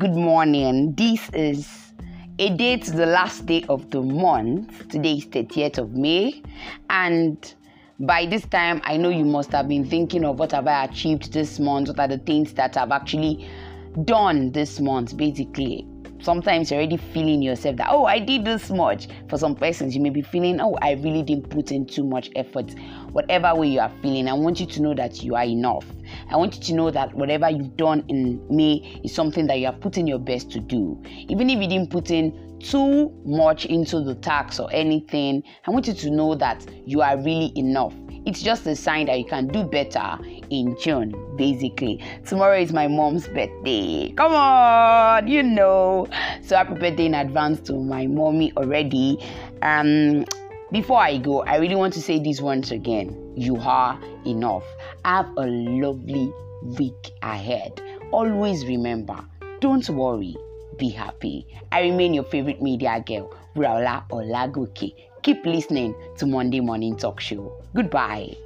good morning. This is a date, the last day of the month. Today is 30th of May, and by this time, I know you must have been thinking of what have I achieved this month, what are the things that I've actually done this month, basically sometimes you're already feeling yourself that oh i did this much. For some persons you may be feeling oh i really didn't put in too much effort. Whatever way you are feeling i want you to know that you are enough. I want you to know that whatever you've done in may is something that you have put in your best to do. Even if you didn't put in too much into the tax or anything i want you to know that you are really enough it's just a sign that you can do better in June, basically. Tomorrow is my mom's birthday. Come on, you know. So happy birthday in advance to my mommy already. Um, before I go, I really want to say this once again. You are enough. Have a lovely week ahead. Always remember, don't worry, be happy. I remain your favorite media girl, Raula Olagoke. Keep listening to Monday Morning Talk Show. Goodbye.